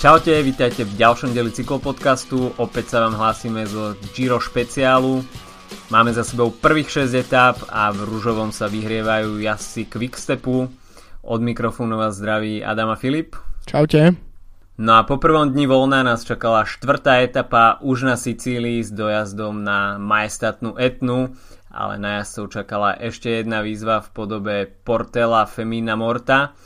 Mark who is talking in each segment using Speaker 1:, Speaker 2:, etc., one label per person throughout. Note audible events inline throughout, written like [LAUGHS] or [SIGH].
Speaker 1: Čaute, vítajte v ďalšom deli cyklopodcastu. Opäť sa vám hlásime zo Giro špeciálu. Máme za sebou prvých 6 etap a v rúžovom sa vyhrievajú jazdci Quickstepu. Od mikrofónu vás zdraví Adama Filip.
Speaker 2: Čaute.
Speaker 1: No a po prvom dni voľna nás čakala štvrtá etapa už na Sicílii s dojazdom na majestátnu Etnu, ale na jazdcov čakala ešte jedna výzva v podobe Portela Femina Morta,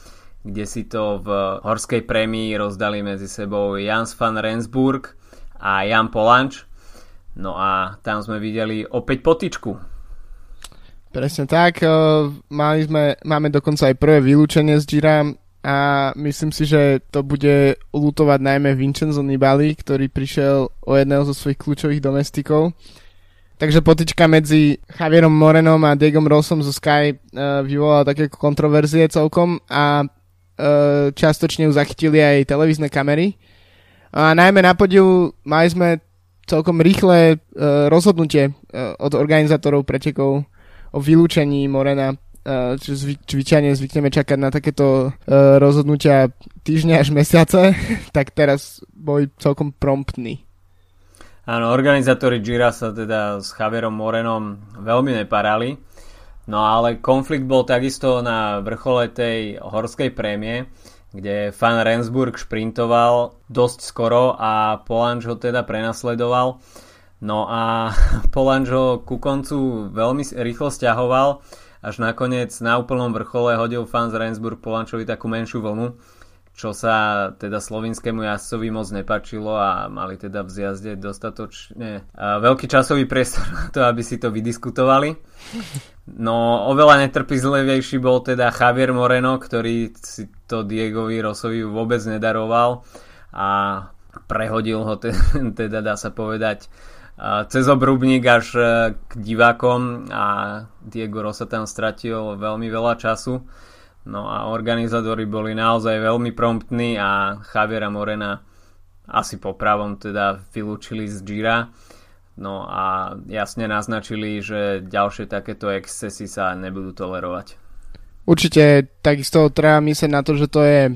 Speaker 1: kde si to v horskej prémii rozdali medzi sebou Jans van Rensburg a Jan Polanč. No a tam sme videli opäť potičku.
Speaker 2: Presne tak, e, mali sme, máme dokonca aj prvé vylúčenie z Gira a myslím si, že to bude lutovať najmä Vincenzo Nibali, ktorý prišiel o jedného zo svojich kľúčových domestikov. Takže potička medzi Javierom Morenom a Diegom Rossom zo Sky uh, vyvolala také kontroverzie celkom a uh, čiastočne ju zachytili aj televízne kamery. A najmä na podiu mali sme celkom rýchle uh, rozhodnutie uh, od organizátorov pretekov o vylúčení Morena. Zvyk, zvyčajne zvykneme čakať na takéto rozhodnutia týždne až mesiace, [LAUGHS] tak teraz boli celkom promptní.
Speaker 1: Áno, organizátori Gira sa teda s Javierom Morenom veľmi neparali. No ale konflikt bol takisto na vrchole tej horskej prémie, kde Fan Rensburg šprintoval dosť skoro a Polanč ho teda prenasledoval. No a [LAUGHS] Polanč ho ku koncu veľmi rýchlo stiahoval, až nakoniec na úplnom vrchole hodil Fan z Rensburg Polančovi takú menšiu vlnu, čo sa teda slovinskému jazdcovi moc nepačilo a mali teda v zjazde dostatočne veľký časový priestor na to, aby si to vydiskutovali. No oveľa netrpizlivejší bol teda Javier Moreno, ktorý si to Diegovi Rosovi vôbec nedaroval a prehodil ho [LAUGHS] teda dá sa povedať cez obrubník až e, k divákom a Diego Rosa tam stratil veľmi veľa času. No a organizátori boli naozaj veľmi promptní a Javiera Morena asi po pravom teda vylúčili z Gira No a jasne naznačili, že ďalšie takéto excesy sa nebudú tolerovať.
Speaker 2: Určite takisto treba myslieť na to, že to je e,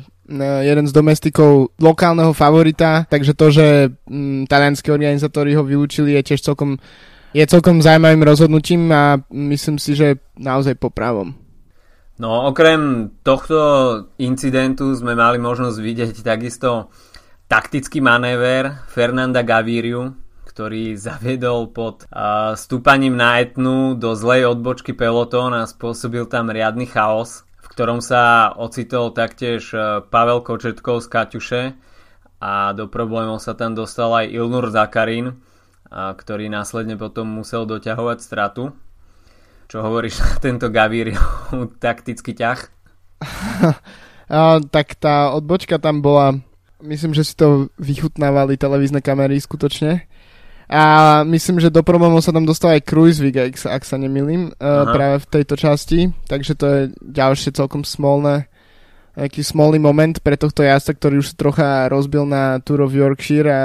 Speaker 2: jeden z domestikov lokálneho favorita, takže to, že mm, talianskí organizátori ho vylúčili je tiež celkom, je celkom zaujímavým rozhodnutím a myslím si, že naozaj po pravom.
Speaker 1: No okrem tohto incidentu sme mali možnosť vidieť takisto taktický manéver Fernanda Gaviriu, ktorý zaviedol pod uh, stúpaním na etnu do zlej odbočky pelotón a spôsobil tam riadny chaos, v ktorom sa ocitol taktiež Pavel Kočetkov z Kaťuše a do problémov sa tam dostal aj Ilnur Zakarin, uh, ktorý následne potom musel doťahovať stratu. Čo hovoríš na tento Gavír [LAUGHS] taktický ťah? [LAUGHS]
Speaker 2: a, tak tá odbočka tam bola myslím, že si to vychutnávali televízne kamery skutočne. A myslím, že do problémov sa tam dostal aj Cruisevik, ak sa, ak sa nemýlim, uh, práve v tejto časti. Takže to je ďalšie celkom smolné, nejaký smolný moment pre tohto jazda, ktorý už trocha rozbil na Tour of Yorkshire a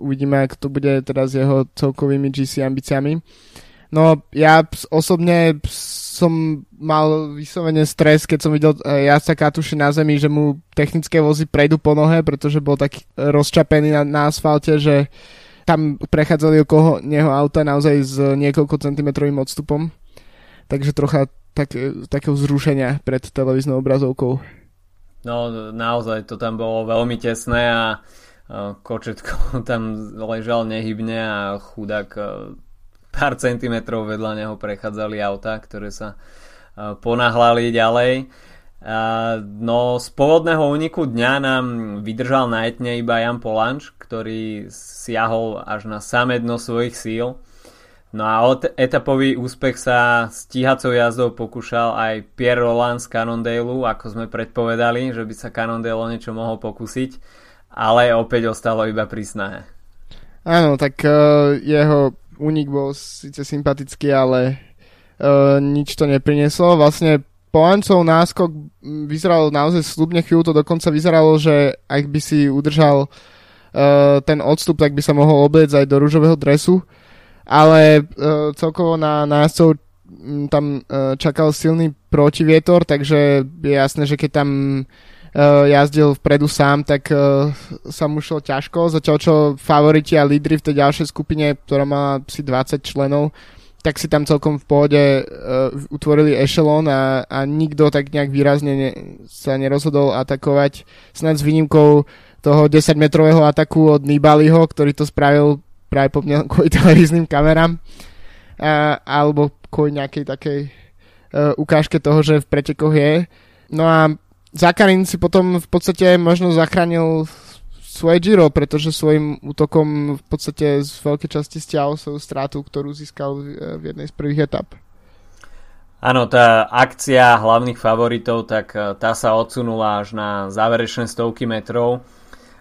Speaker 2: uvidíme, ako to bude teraz jeho celkovými GC ambíciami. No ja osobne som mal vyslovene stres, keď som videl e, jazda Katuši na zemi, že mu technické vozy prejdú po nohe, pretože bol taký rozčapený na, na asfalte, že tam prechádzali okolo neho auta naozaj s niekoľko centimetrovým odstupom. Takže trocha tak, takého zrušenia pred televíznou obrazovkou.
Speaker 1: No naozaj to tam bolo veľmi tesné a Kočetko [LAUGHS] tam ležal nehybne a chudák pár centimetrov vedľa neho prechádzali auta, ktoré sa ponahlali ďalej. No z pôvodného úniku dňa nám vydržal na iba Jan Polanč, ktorý siahol až na samé dno svojich síl. No a od etapový úspech sa stíhacou jazdou pokúšal aj Pierre Roland z Cannondale, ako sme predpovedali, že by sa Cannondale o niečo mohol pokúsiť, ale opäť ostalo iba pri snahe.
Speaker 2: Áno, tak uh, jeho únik bol síce sympatický, ale uh, nič to neprineslo. Vlastne Poancov náskok vyzeral naozaj slubne chvíľu, to dokonca vyzeralo, že ak by si udržal uh, ten odstup, tak by sa mohol obliecť aj do rúžového dresu, ale uh, celkovo na nájazdcov tam uh, čakal silný protivietor, takže je jasné, že keď tam jazdil vpredu sám, tak uh, sa mu šlo ťažko, zatiaľ čo favoriti a lídry v tej ďalšej skupine, ktorá má si 20 členov, tak si tam celkom v pohode uh, utvorili echelon a, a nikto tak nejak výrazne ne, sa nerozhodol atakovať. Snad s výnimkou toho 10-metrového ataku od Nibaliho, ktorý to spravil práve po mňa kvôli televíznym kamerám uh, alebo kvôli nejakej takej uh, ukážke toho, že v pretekoch je. No a Zakarin si potom v podstate možno zachránil svoje Giro, pretože svojim útokom v podstate z veľkej časti stiahol svoju stratu, ktorú získal v jednej z prvých etap.
Speaker 1: Áno, tá akcia hlavných favoritov, tak e, tá sa odsunula až na záverečné stovky metrov.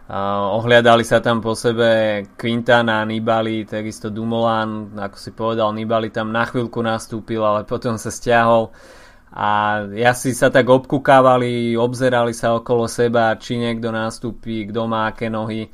Speaker 1: Uh, ohliadali sa tam po sebe Quintana, Nibali, takisto Dumoulin, ako si povedal, Nibali tam na chvíľku nastúpil, ale potom sa stiahol a ja si sa tak obkúkávali, obzerali sa okolo seba, či niekto nastúpi, kto má aké nohy.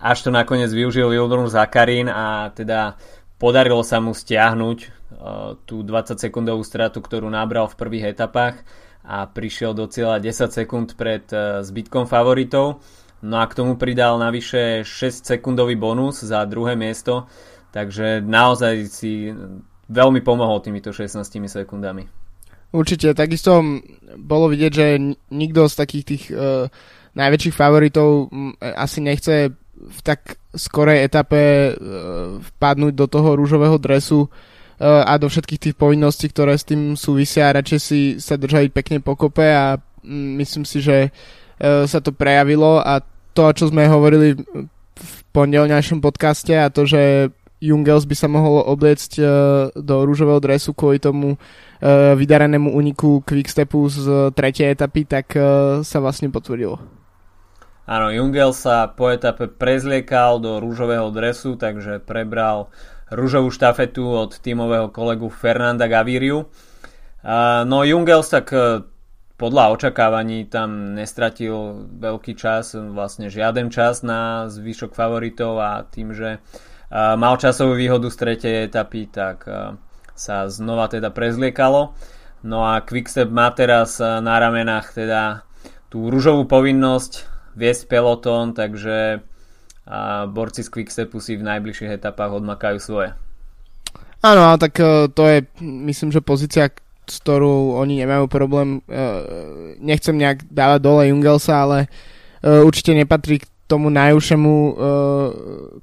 Speaker 1: Až to nakoniec využil Ildrum Zakarin a teda podarilo sa mu stiahnuť uh, tú 20 sekundovú stratu, ktorú nabral v prvých etapách a prišiel do cieľa 10 sekúnd pred uh, zbytkom favoritov. No a k tomu pridal navyše 6 sekundový bonus za druhé miesto, takže naozaj si veľmi pomohol týmito 16 sekundami.
Speaker 2: Určite, takisto bolo vidieť, že nikto z takých tých uh, najväčších favoritov um, asi nechce v tak skorej etape uh, vpadnúť do toho rúžového dresu uh, a do všetkých tých povinností, ktoré s tým súvisia. A radšej si sa držali pekne pokope a um, myslím si, že uh, sa to prejavilo. A to, čo sme hovorili v pondelňajšom podcaste a to, že Jungels by sa mohol obliecť uh, do rúžového dresu kvôli tomu uh, vydarenému uniku Quickstepu z tretej etapy, tak uh, sa vlastne potvrdilo.
Speaker 1: Áno, Jungel sa po etape prezliekal do rúžového dresu, takže prebral rúžovú štafetu od tímového kolegu Fernanda Gaviriu. No Jungels tak podľa očakávaní tam nestratil veľký čas, vlastne žiaden čas na zvyšok favoritov a tým, že mal časovú výhodu z tretej etapy, tak sa znova teda prezliekalo. No a Quickstep má teraz na ramenách teda tú rúžovú povinnosť viesť pelotón, takže borci z Quickstepu si v najbližších etapách odmakajú svoje.
Speaker 2: Áno, tak e, to je, myslím, že pozícia, s ktorou oni nemajú problém. E, nechcem nejak dávať dole Jungelsa, ale e, určite nepatrí k tomu najúžšemu uh,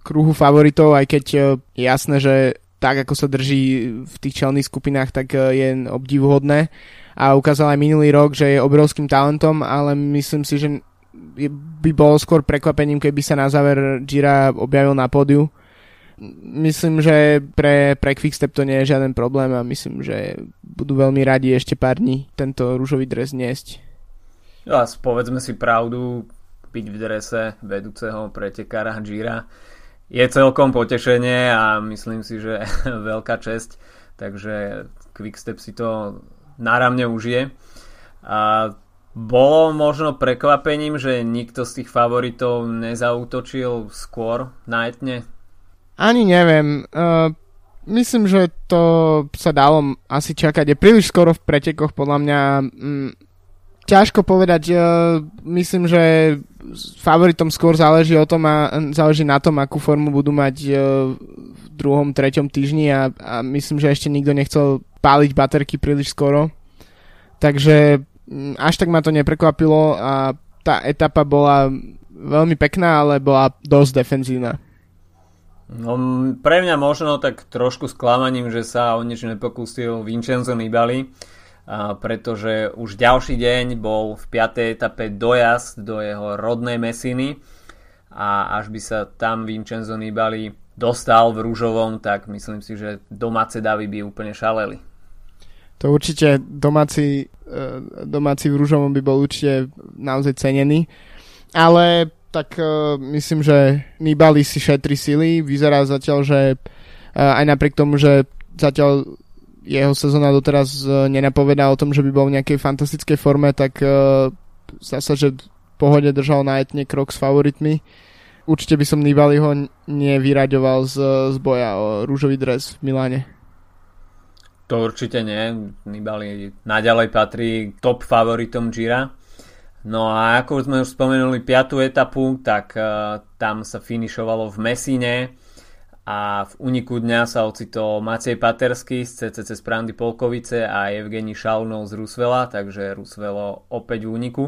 Speaker 2: kruhu favoritov, aj keď uh, jasné, že tak ako sa drží v tých čelných skupinách, tak uh, je obdivuhodné a ukázal aj minulý rok, že je obrovským talentom, ale myslím si, že by bolo skôr prekvapením, keby sa na záver Gira objavil na pódiu. Myslím, že pre, pre Quickstep to nie je žiaden problém a myslím, že budú veľmi radi ešte pár dní tento rúžový dres niesť.
Speaker 1: No a povedzme si pravdu, byť v drese vedúceho pretekára Gira je celkom potešenie a myslím si, že [LAUGHS] veľká česť, takže Quickstep si to náramne užije. A bolo možno prekvapením, že nikto z tých favoritov nezautočil skôr na etne?
Speaker 2: Ani neviem. Uh, myslím, že to sa dalo asi čakať. Je príliš skoro v pretekoch, podľa mňa. Mm, ťažko povedať. Uh, myslím, že favoritom skôr záleží, o tom a, záleží na tom, akú formu budú mať uh, v druhom, treťom týždni a, a myslím, že ešte nikto nechcel páliť baterky príliš skoro. Takže um, až tak ma to neprekvapilo a tá etapa bola veľmi pekná, ale bola dosť defenzívna.
Speaker 1: No, pre mňa možno tak trošku sklamaním, že sa o nič nepokúsil Vincenzo Nibali pretože už ďalší deň bol v 5. etape dojazd do jeho rodnej Mesiny a až by sa tam Vincenzo Nibali dostal v rúžovom, tak myslím si, že domáce davy by úplne šaleli.
Speaker 2: To určite domáci, e, domáci v rúžovom by bol určite naozaj cenený. Ale tak uh, myslím, že Nibali si šetri sily. Vyzerá zatiaľ, že uh, aj napriek tomu, že zatiaľ jeho sezóna doteraz e, nenapovedá o tom, že by bol v nejakej fantastickej forme, tak zase, že v pohode držal na etne krok s favoritmi. Určite by som Nibaliho nevyraďoval z, z boja o rúžový dres v Miláne.
Speaker 1: To určite nie. Nibali naďalej patrí top favoritom Gira. No a ako sme už spomenuli piatú etapu, tak uh, tam sa finišovalo v Mesine a v uniku dňa sa ocitol Macej Patersky z CCC z Prandy Polkovice a Evgeni Šaunov z Rusvela, takže Rusvelo opäť v úniku.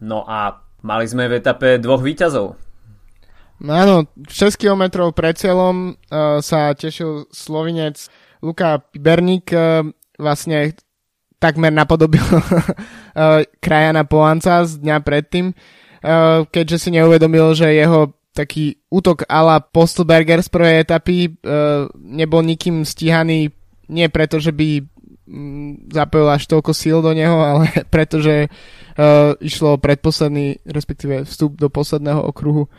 Speaker 1: No a mali sme v etape dvoch výťazov.
Speaker 2: No áno, 6 km pred cieľom uh, sa tešil slovinec Luka Piberník, uh, vlastne takmer napodobil uh, [LAUGHS] krajana Polanca z dňa predtým, uh, keďže si neuvedomil, že jeho taký útok ala Postelberger z prvej etapy uh, nebol nikým stíhaný nie preto, že by mm, zapojil až toľko síl do neho, ale [LAUGHS] preto, že uh, išlo predposledný, respektíve vstup do posledného okruhu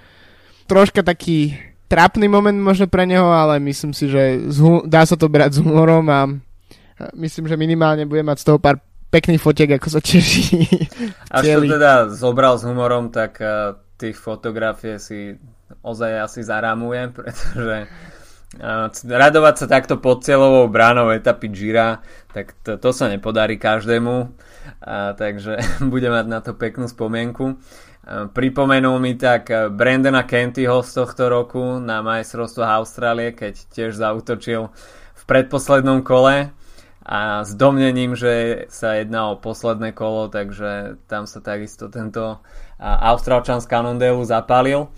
Speaker 2: troška taký trápny moment možno pre neho, ale myslím si, že dá sa to brať s humorom a myslím, že minimálne bude mať z toho pár pekných fotiek, ako sa teší.
Speaker 1: Až to teda zobral s humorom, tak uh, tých fotografie si ozaj asi zarámuje, [LAUGHS] pretože uh, radovať sa takto pod cieľovou bránou etapy Gira, tak to, to sa nepodarí každému, uh, takže [LAUGHS] bude mať na to peknú spomienku. Pripomenul mi tak Brandona Kentyho z tohto roku na majstrovstvo Austrálie, keď tiež zautočil v predposlednom kole a s domnením, že sa jedná o posledné kolo, takže tam sa takisto tento Austrálčan z Cannondale zapálil.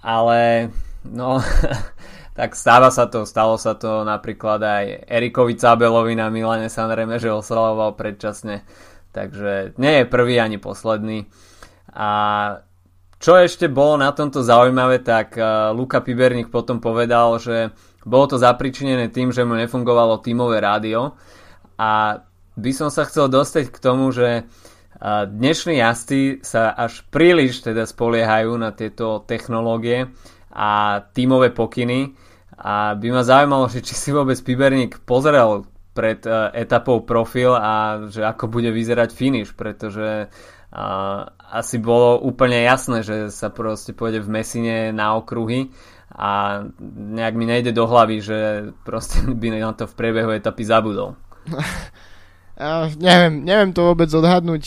Speaker 1: Ale no, [LAUGHS] tak stáva sa to, stalo sa to napríklad aj Erikovi Cabelovi na Milane Sanreme, že oslavoval predčasne. Takže nie je prvý ani posledný. A čo ešte bolo na tomto zaujímavé, tak uh, Luka Piberník potom povedal, že bolo to zapričinené tým, že mu nefungovalo tímové rádio a by som sa chcel dostať k tomu, že uh, dnešní jazdci sa až príliš teda spoliehajú na tieto technológie a tímové pokyny a by ma zaujímalo, že či si vôbec Piberník pozrel pred uh, etapou profil a že ako bude vyzerať finish, pretože uh, asi bolo úplne jasné, že sa proste pôjde v Mesine na okruhy a nejak mi nejde do hlavy, že proste [LAUGHS] by na to v priebehu etapy zabudol. [LAUGHS]
Speaker 2: Neviem, neviem to vôbec odhadnúť,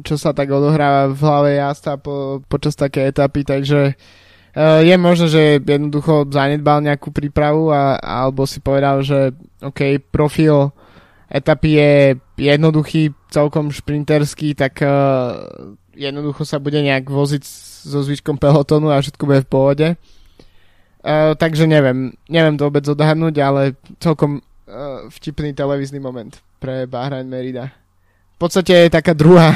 Speaker 2: čo sa tak odohráva v hlave jazda po, počas také etapy, takže uh, je možné, že jednoducho zanedbal nejakú prípravu a, alebo si povedal, že OK, profil etapy je jednoduchý, celkom šprinterský, tak uh, jednoducho sa bude nejak voziť so zvyškom pelotonu a všetko bude v pohode. Uh, takže neviem, neviem to vôbec odhadnúť, ale celkom uh, vtipný televízny moment pre Bahrain Merida. V podstate je taká druhá,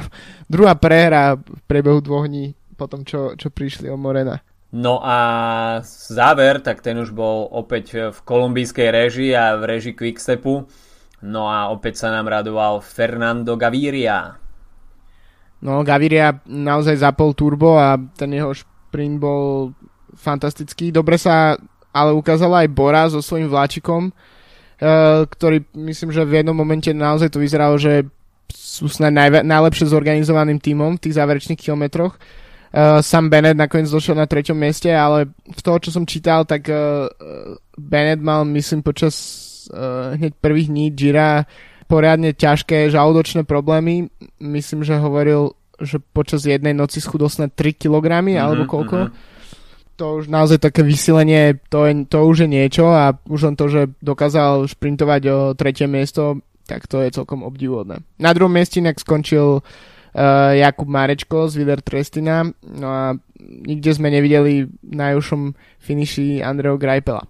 Speaker 2: [LAUGHS] druhá prehra v priebehu dvoch dní po tom, čo, čo prišli o Morena.
Speaker 1: No a záver, tak ten už bol opäť v kolumbijskej režii a v režii Quickstepu No a opäť sa nám radoval Fernando Gaviria.
Speaker 2: No, Gaviria naozaj zapol turbo a ten jeho sprint bol fantastický. Dobre sa ale ukázala aj Bora so svojím vláčikom, ktorý myslím, že v jednom momente naozaj to vyzeralo, že sú snad najve- najlepšie zorganizovaným tímom v tých záverečných kilometroch. Uh, Sam Bennett nakoniec došiel na treťom mieste, ale v toho, čo som čítal, tak uh, Bennett mal, myslím, počas uh, hneď prvých dní Jira poriadne ťažké žalúdočné problémy. Myslím, že hovoril, že počas jednej noci schudol snad 3 kg mm-hmm, alebo koľko. Mm-hmm. To už naozaj také vysilenie, to, je, to už je niečo a už len to, že dokázal šprintovať o tretie miesto, tak to je celkom obdivodné. Na druhom mieste inak skončil uh, Jakub Marečko z Vider Trestina, no a nikde sme nevideli na najúžšom finiši Andreho Greipela.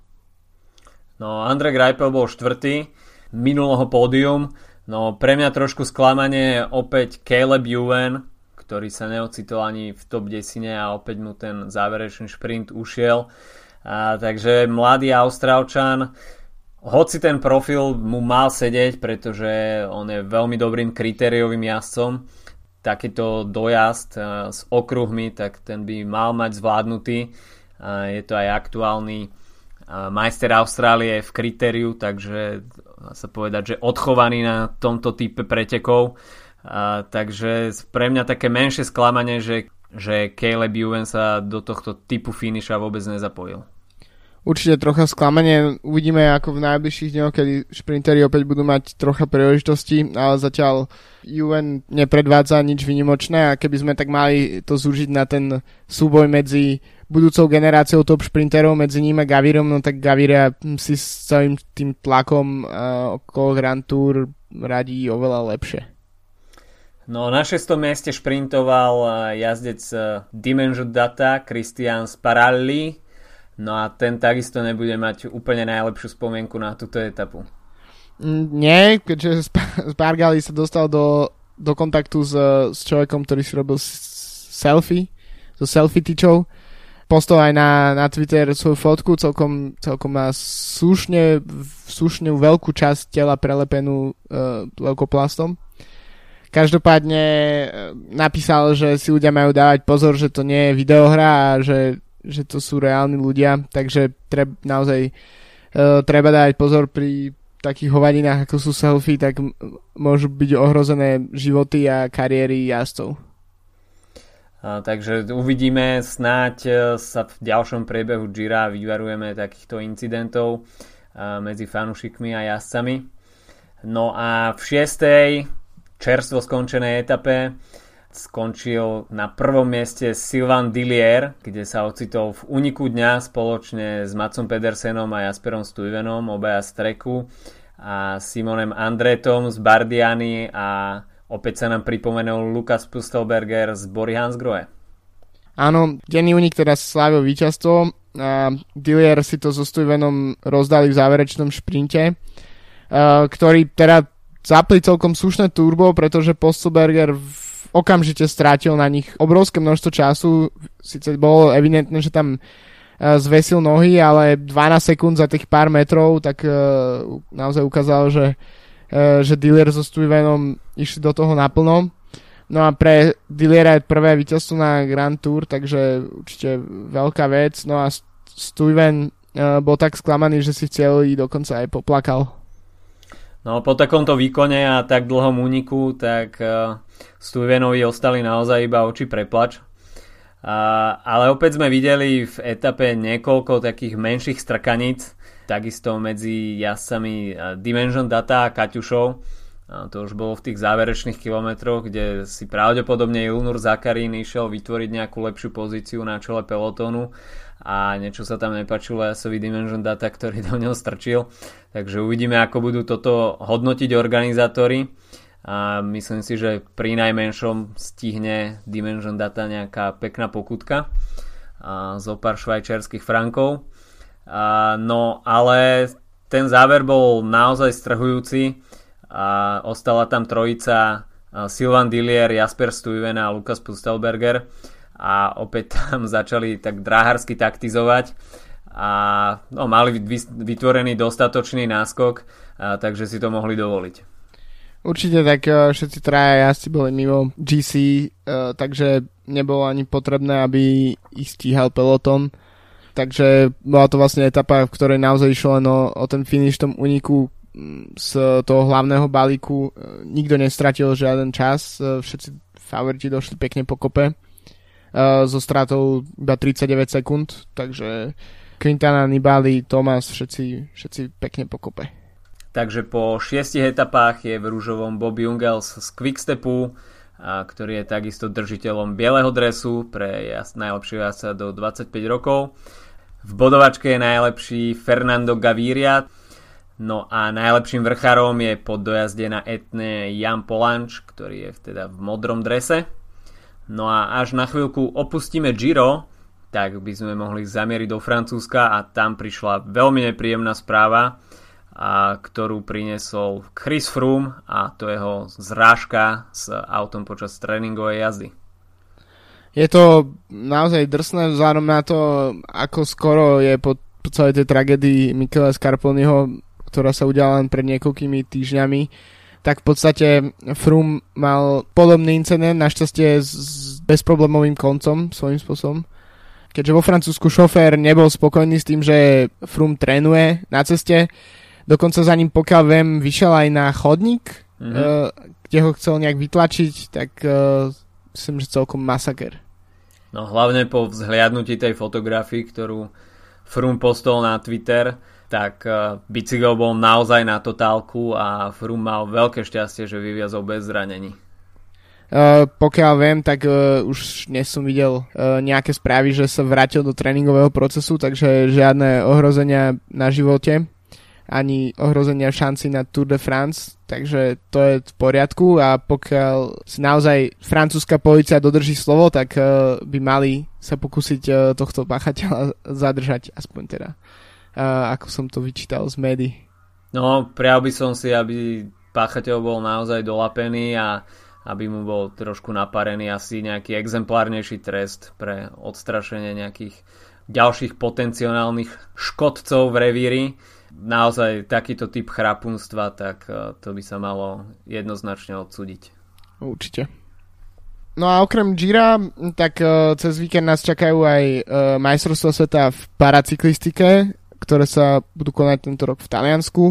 Speaker 1: No, Andre Greipel bol štvrtý, minulého pódium. No, pre mňa trošku sklamanie opäť Caleb Juven, ktorý sa neocitol ani v top 10 a opäť mu ten záverečný šprint ušiel. A, takže mladý Austrálčan, hoci ten profil mu mal sedieť, pretože on je veľmi dobrým kritériovým jazdcom, takýto dojazd s okruhmi, tak ten by mal mať zvládnutý. Je to aj aktuálny majster Austrálie v kritériu, takže sa povedať, že odchovaný na tomto type pretekov. A, takže pre mňa také menšie sklamanie, že, že Caleb Ewan sa do tohto typu finiša vôbec nezapojil.
Speaker 2: určite trocha sklamanie. Uvidíme ako v najbližších dňoch, kedy šprinteri opäť budú mať trocha príležitosti, ale zatiaľ UN nepredvádza nič vynimočné a keby sme tak mali to zúžiť na ten súboj medzi budúcou generáciou top šprinterov, medzi ním a Gavirom, no tak Gavira si s celým tým tlakom uh, okolo Grand Tour radí oveľa lepšie.
Speaker 1: No na 6. mieste šprintoval eh, jazdec eh, Dimension Data Christian Sparalli, No a ten takisto nebude mať úplne najlepšiu spomienku na túto etapu.
Speaker 2: Mm, nie, keďže Spargali sa dostal do, do kontaktu s, s človekom, ktorý si robil selfie, so selfie tyčou. Postol aj na, na Twitter svoju fotku, celkom, celkom má slušne, slušne veľkú časť tela prelepenú uh, leukoplastom. Každopádne uh, napísal, že si ľudia majú dávať pozor, že to nie je videohra a že že to sú reálni ľudia, takže treb, naozaj uh, treba dať pozor pri takých hovadinách ako sú selfie, tak môžu byť ohrozené životy a kariéry jazdcov.
Speaker 1: Takže uvidíme, snáď e, sa v ďalšom priebehu Gira vyvarujeme takýchto incidentov medzi fanúšikmi a jazdcami. No a v šiestej čerstvo skončenej etape skončil na prvom mieste Silvan Dillier, kde sa ocitol v uniku dňa spoločne s Macom Pedersenom a Jasperom Stuyvenom, obaja z treku a Simonem Andretom z Bardiany a opäť sa nám pripomenul Lukas Pustelberger z Bory Hansgrohe.
Speaker 2: Áno, denný unik teda slávil víťazstvo a Dillier si to so Stuyvenom rozdali v záverečnom šprinte, ktorý teda zapli celkom slušné turbo, pretože Postelberger okamžite strátil na nich obrovské množstvo času. Sice bolo evidentné, že tam e, zvesil nohy, ale 12 sekúnd za tých pár metrov, tak uh, naozaj ukázal, že, uh, že dealer so Stuyvenom išli do toho naplno. No a pre Dilliera je prvé víťazstvo na Grand Tour, takže určite veľká vec. No a Stuyven bol tak sklamaný, že si v cieli dokonca aj poplakal.
Speaker 1: No po takomto výkone a tak dlhom úniku, tak uh, Stuyvenovi ostali naozaj iba oči preplač. Uh, ale opäť sme videli v etape niekoľko takých menších strkaníc, takisto medzi jazdcami Dimension Data a Kaťušov. To už bolo v tých záverečných kilometroch, kde si pravdepodobne Ilnur Zakarín išiel vytvoriť nejakú lepšiu pozíciu na čele pelotónu a niečo sa tam nepačilo Jasovi Dimension Data, ktorý do neho strčil. Takže uvidíme, ako budú toto hodnotiť organizátori. A myslím si, že pri najmenšom stihne Dimension Data nejaká pekná pokutka a zo pár švajčiarských frankov. A, no ale ten záver bol naozaj strhujúci a ostala tam trojica Silvan Dillier, Jasper Stuyven a Lukas Pustelberger a opäť tam [LAUGHS] začali tak dráharsky taktizovať a no, mali vytvorený dostatočný náskok, a, takže si to mohli dovoliť.
Speaker 2: Určite tak uh, všetci traja jazdci boli mimo GC, e, takže nebolo ani potrebné, aby ich stíhal peloton. Takže bola to vlastne etapa, v ktorej naozaj išlo len o, o ten finish tom uniku z toho hlavného balíku. Uh, nikto nestratil žiaden čas, uh, všetci favoriti došli pekne po kope so stratou iba 39 sekúnd, takže Quintana, Nibali, Thomas, všetci, všetci pekne pokope.
Speaker 1: Takže po šiestich etapách je v rúžovom Bobby Jungels z Quickstepu, a ktorý je takisto držiteľom bieleho dresu pre jas, najlepšieho jazdca do 25 rokov. V bodovačke je najlepší Fernando Gaviria, no a najlepším vrchárom je po dojazde na Etne Jan Polanč, ktorý je teda v modrom drese. No a až na chvíľku opustíme Giro, tak by sme mohli zamieriť do Francúzska a tam prišla veľmi nepríjemná správa, a ktorú priniesol Chris Froome a to jeho zrážka s autom počas tréningovej jazdy.
Speaker 2: Je to naozaj drsné vzhľadom na to, ako skoro je po celej tej tragédii Michele Scarponiho, ktorá sa udiala len pred niekoľkými týždňami tak v podstate Froome mal podobný incident, našťastie s bezproblémovým koncom svojím spôsobom. Keďže vo Francúzsku šofér nebol spokojný s tým, že Froome trénuje na ceste, dokonca za ním, pokiaľ viem, vyšiel aj na chodník, mm-hmm. uh, kde ho chcel nejak vytlačiť, tak uh, myslím, že celkom masaker.
Speaker 1: No hlavne po vzhliadnutí tej fotografii, ktorú Frum postol na Twitter, tak uh, bicykel bol naozaj na totálku a Frum mal veľké šťastie, že vyviazol bez zranení.
Speaker 2: Uh, pokiaľ viem, tak uh, už dnes som videl uh, nejaké správy, že sa vrátil do tréningového procesu, takže žiadne ohrozenia na živote ani ohrozenia šanci na Tour de France, takže to je v poriadku a pokiaľ si naozaj francúzska policia dodrží slovo, tak uh, by mali sa pokúsiť uh, tohto páchateľa zadržať, aspoň teda, ako som to vyčítal z médií.
Speaker 1: No, prial by som si, aby páchateľ bol naozaj dolapený a aby mu bol trošku naparený asi nejaký exemplárnejší trest pre odstrašenie nejakých ďalších potenciálnych škodcov v revíri. Naozaj takýto typ chrapunstva, tak e, to by sa malo jednoznačne odsúdiť.
Speaker 2: Určite. No a okrem Gira, tak uh, cez víkend nás čakajú aj uh, majstrovstvá sveta v paracyklistike, ktoré sa budú konať tento rok v Taliansku.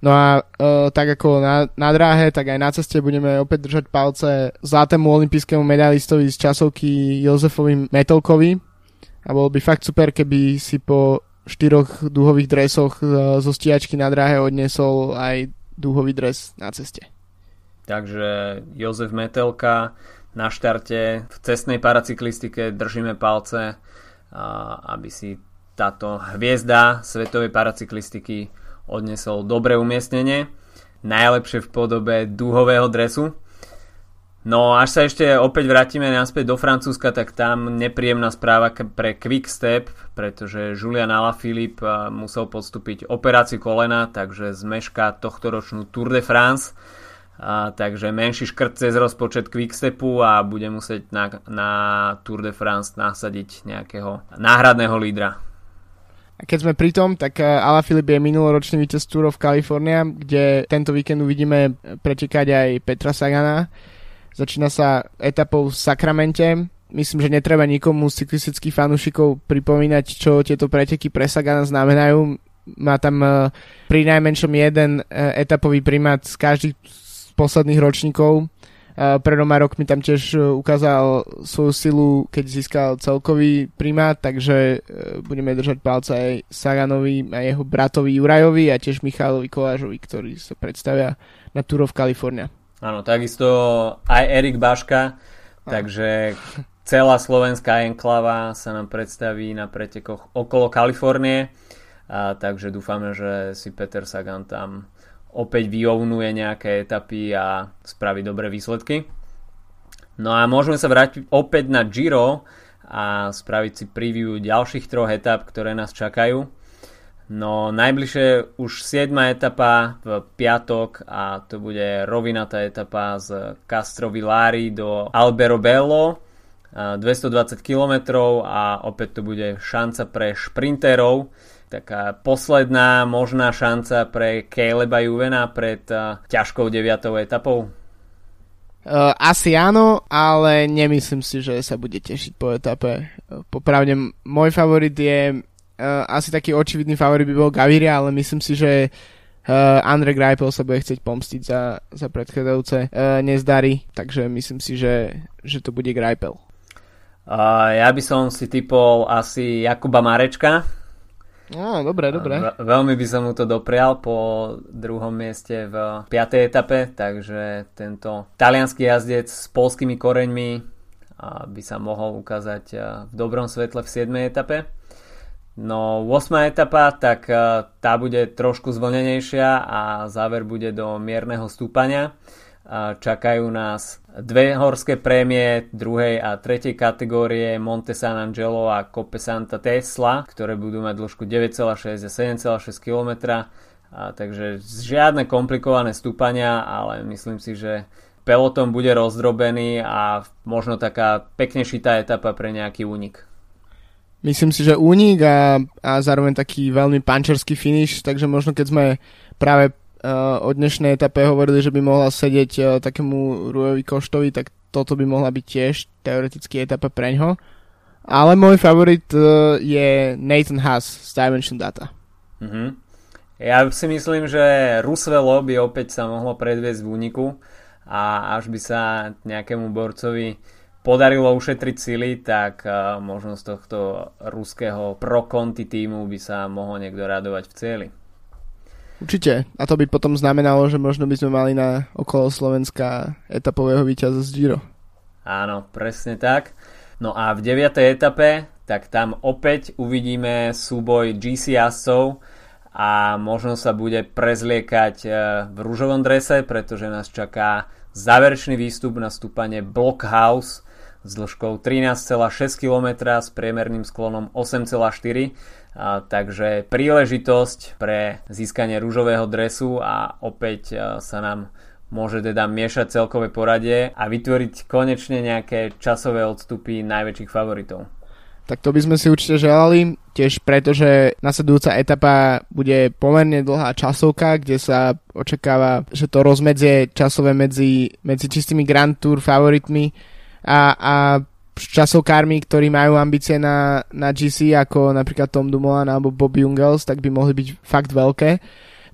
Speaker 2: No a uh, tak ako na, na dráhe, tak aj na ceste budeme opäť držať palce zlatému olympijskému medalistovi z časovky Jozefovi Metelkovi. A bolo by fakt super, keby si po štyroch dúhových dresoch uh, zo stiačky na dráhe odnesol aj dúhový dres na ceste.
Speaker 1: Takže Jozef Metelka na štarte v cestnej paracyklistike držíme palce, aby si táto hviezda svetovej paracyklistiky odnesol dobré umiestnenie, najlepšie v podobe dúhového dresu. No až sa ešte opäť vrátime naspäť do Francúzska, tak tam nepríjemná správa pre Quickstep, pretože Julian Alaphilippe musel podstúpiť operáciu kolena, takže zmešká tohtoročnú Tour de France. A, takže menší škrt cez rozpočet Quickstepu a bude musieť na, na Tour de France nasadiť nejakého náhradného lídra.
Speaker 2: A keď sme pri tom, tak eh, Ala Filip je minuloročný víťaz Tour of California, kde tento víkend uvidíme pretekať aj Petra Sagana. Začína sa etapou v Sakramente. Myslím, že netreba nikomu z cyklistických fanúšikov pripomínať, čo tieto preteky pre Sagana znamenajú. Má tam eh, pri najmenšom jeden eh, etapový primát z každých posledných ročníkov pred dvoma rokmi tam tiež e, ukázal svoju silu, keď získal celkový primát, takže e, budeme držať palce aj Saganovi a jeho bratovi Jurajovi a tiež Michalovi Kolážovi, ktorí sa predstavia na Tour of California.
Speaker 1: Áno, takisto aj Erik Baška, takže celá slovenská enklava sa nám predstaví na pretekoch okolo Kalifornie, a takže dúfame, že si Peter Sagan tam opäť vyovnuje nejaké etapy a spraví dobré výsledky. No a môžeme sa vrátiť opäť na Giro a spraviť si preview ďalších troch etap, ktoré nás čakajú. No najbližšie už 7. etapa v piatok a to bude rovinatá etapa z Castro Villari do Alberobello 220 km a opäť to bude šanca pre šprinterov taká posledná možná šanca pre Caleba Juvena pred uh, ťažkou deviatou etapou?
Speaker 2: Uh, asi áno, ale nemyslím si, že sa bude tešiť po etape. Uh, popravde môj favorit je uh, asi taký očividný favorit by bol Gaviria, ale myslím si, že uh, Andre Greipel sa bude chcieť pomstiť za, za predchádzajúce uh, nezdary, takže myslím si, že, že to bude Greipel.
Speaker 1: Uh, ja by som si typol asi Jakuba Marečka,
Speaker 2: Dobre, dobre.
Speaker 1: Veľmi by som mu to doprial po druhom mieste v 5. etape, takže tento talianský jazdec s polskými koreňmi by sa mohol ukázať v dobrom svetle v 7. etape. No 8. etapa, tak tá bude trošku zvlnenejšia a záver bude do mierneho stúpania. Čakajú nás dve horské prémie druhej a tretej kategórie Monte San Angelo a Coppe Santa Tesla, ktoré budú mať dĺžku 9,6 a 7,6 km. A takže žiadne komplikované stúpania, ale myslím si, že peloton bude rozdrobený a možno taká pekne šitá etapa pre nejaký únik.
Speaker 2: Myslím si, že únik a, a zároveň taký veľmi pančerský finish, takže možno keď sme práve o dnešnej etape hovorili, že by mohla sedieť uh, takému Rujovi Koštovi, tak toto by mohla byť tiež teoreticky etapa preňho. Ale môj favorit uh, je Nathan Haas z Dimension Data.
Speaker 1: Mm-hmm. Ja si myslím, že Rusvelo by opäť sa mohlo predviesť v úniku a až by sa nejakému borcovi podarilo ušetriť sily, tak možno z tohto ruského pro Conti týmu by sa mohol niekto radovať v cieli.
Speaker 2: Určite. A to by potom znamenalo, že možno by sme mali na okolo Slovenska etapového víťaza z Giro.
Speaker 1: Áno, presne tak. No a v 9. etape, tak tam opäť uvidíme súboj GC a možno sa bude prezliekať e, v rúžovom drese, pretože nás čaká záverečný výstup na stúpanie Blockhouse s dĺžkou 13,6 km s priemerným sklonom 8,4 a, takže príležitosť pre získanie rúžového dresu a opäť a, sa nám môže teda miešať celkové poradie a vytvoriť konečne nejaké časové odstupy najväčších favoritov.
Speaker 2: Tak to by sme si určite želali, tiež preto, že nasledujúca etapa bude pomerne dlhá časovka, kde sa očakáva, že to rozmedzie časové medzi, medzi čistými Grand Tour favoritmi a, a časokármi, ktorí majú ambície na, na GC, ako napríklad Tom Dumoulin alebo Bob Jungels, tak by mohli byť fakt veľké.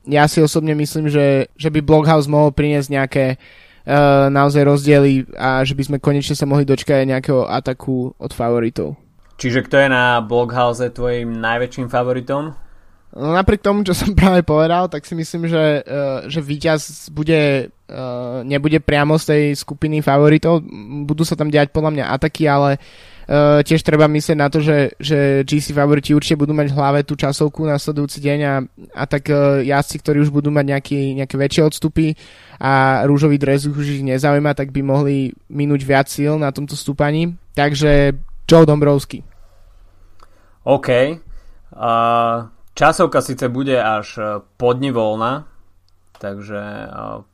Speaker 2: Ja si osobne myslím, že, že by Blockhouse mohol priniesť nejaké uh, naozaj rozdiely a že by sme konečne sa mohli dočkať nejakého ataku od favoritov.
Speaker 1: Čiže kto je na Blockhouse tvojim najväčším favoritom?
Speaker 2: No napriek tomu, čo som [LAUGHS] práve povedal, tak si myslím, že, uh, že víťaz bude, uh, nebude priamo z tej skupiny favoritov. Budú sa tam diať podľa mňa ataky, ale uh, tiež treba myslieť na to, že, že GC favoriti určite budú mať v hlave tú časovku na sledujúci deň a, a tak uh, jazdci, ktorí už budú mať nejaký, nejaké väčšie odstupy a rúžový dres už ich nezaujíma, tak by mohli minúť viac síl na tomto stúpaní. Takže Joe Dombrovský.
Speaker 1: OK. Uh, Časovka síce bude až e, po dni voľna, takže e,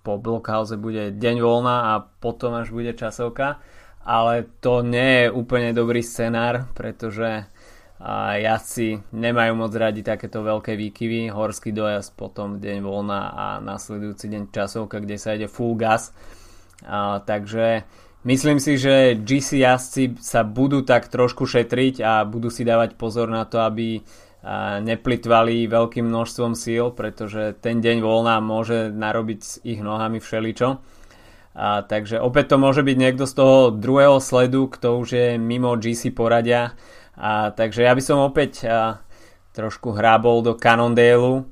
Speaker 1: po blockhouse bude deň voľna a potom až bude časovka, ale to nie je úplne dobrý scenár, pretože e, jazdci nemajú moc radi takéto veľké výkyvy, horský dojazd, potom deň voľna a nasledujúci deň časovka, kde sa ide full gas. A, takže myslím si, že GC jazdci sa budú tak trošku šetriť a budú si dávať pozor na to, aby neplitvali veľkým množstvom síl, pretože ten deň voľná môže narobiť s ich nohami všeličo. A, takže opäť to môže byť niekto z toho druhého sledu, kto už je mimo GC poradia. A, takže ja by som opäť a, trošku hrábol do Cannondale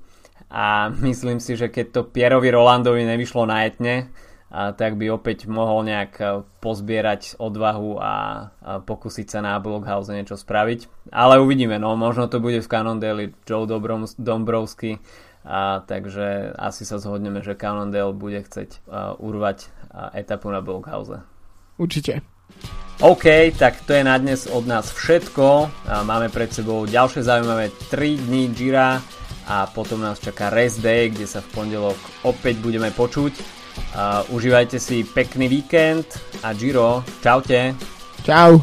Speaker 1: a [LAUGHS] myslím si, že keď to Pierovi Rolandovi nevyšlo na etne, a tak by opäť mohol nejak e, pozbierať odvahu a, pokúsiť sa na Blockhouse niečo spraviť. Ale uvidíme, no možno to bude v Cannondale Joe Dobrom, Dombrovsky, a, takže asi sa zhodneme, že Cannondale bude chcieť uh, urvať uh, etapu na Blockhouse.
Speaker 2: Určite.
Speaker 1: OK, tak to je na dnes od nás všetko. Máme pred sebou ďalšie zaujímavé 3 dní Gira a potom nás čaká rest day, kde sa v pondelok opäť budeme počuť. Užívajte si pekný víkend a Giro, čaute.
Speaker 2: Čau.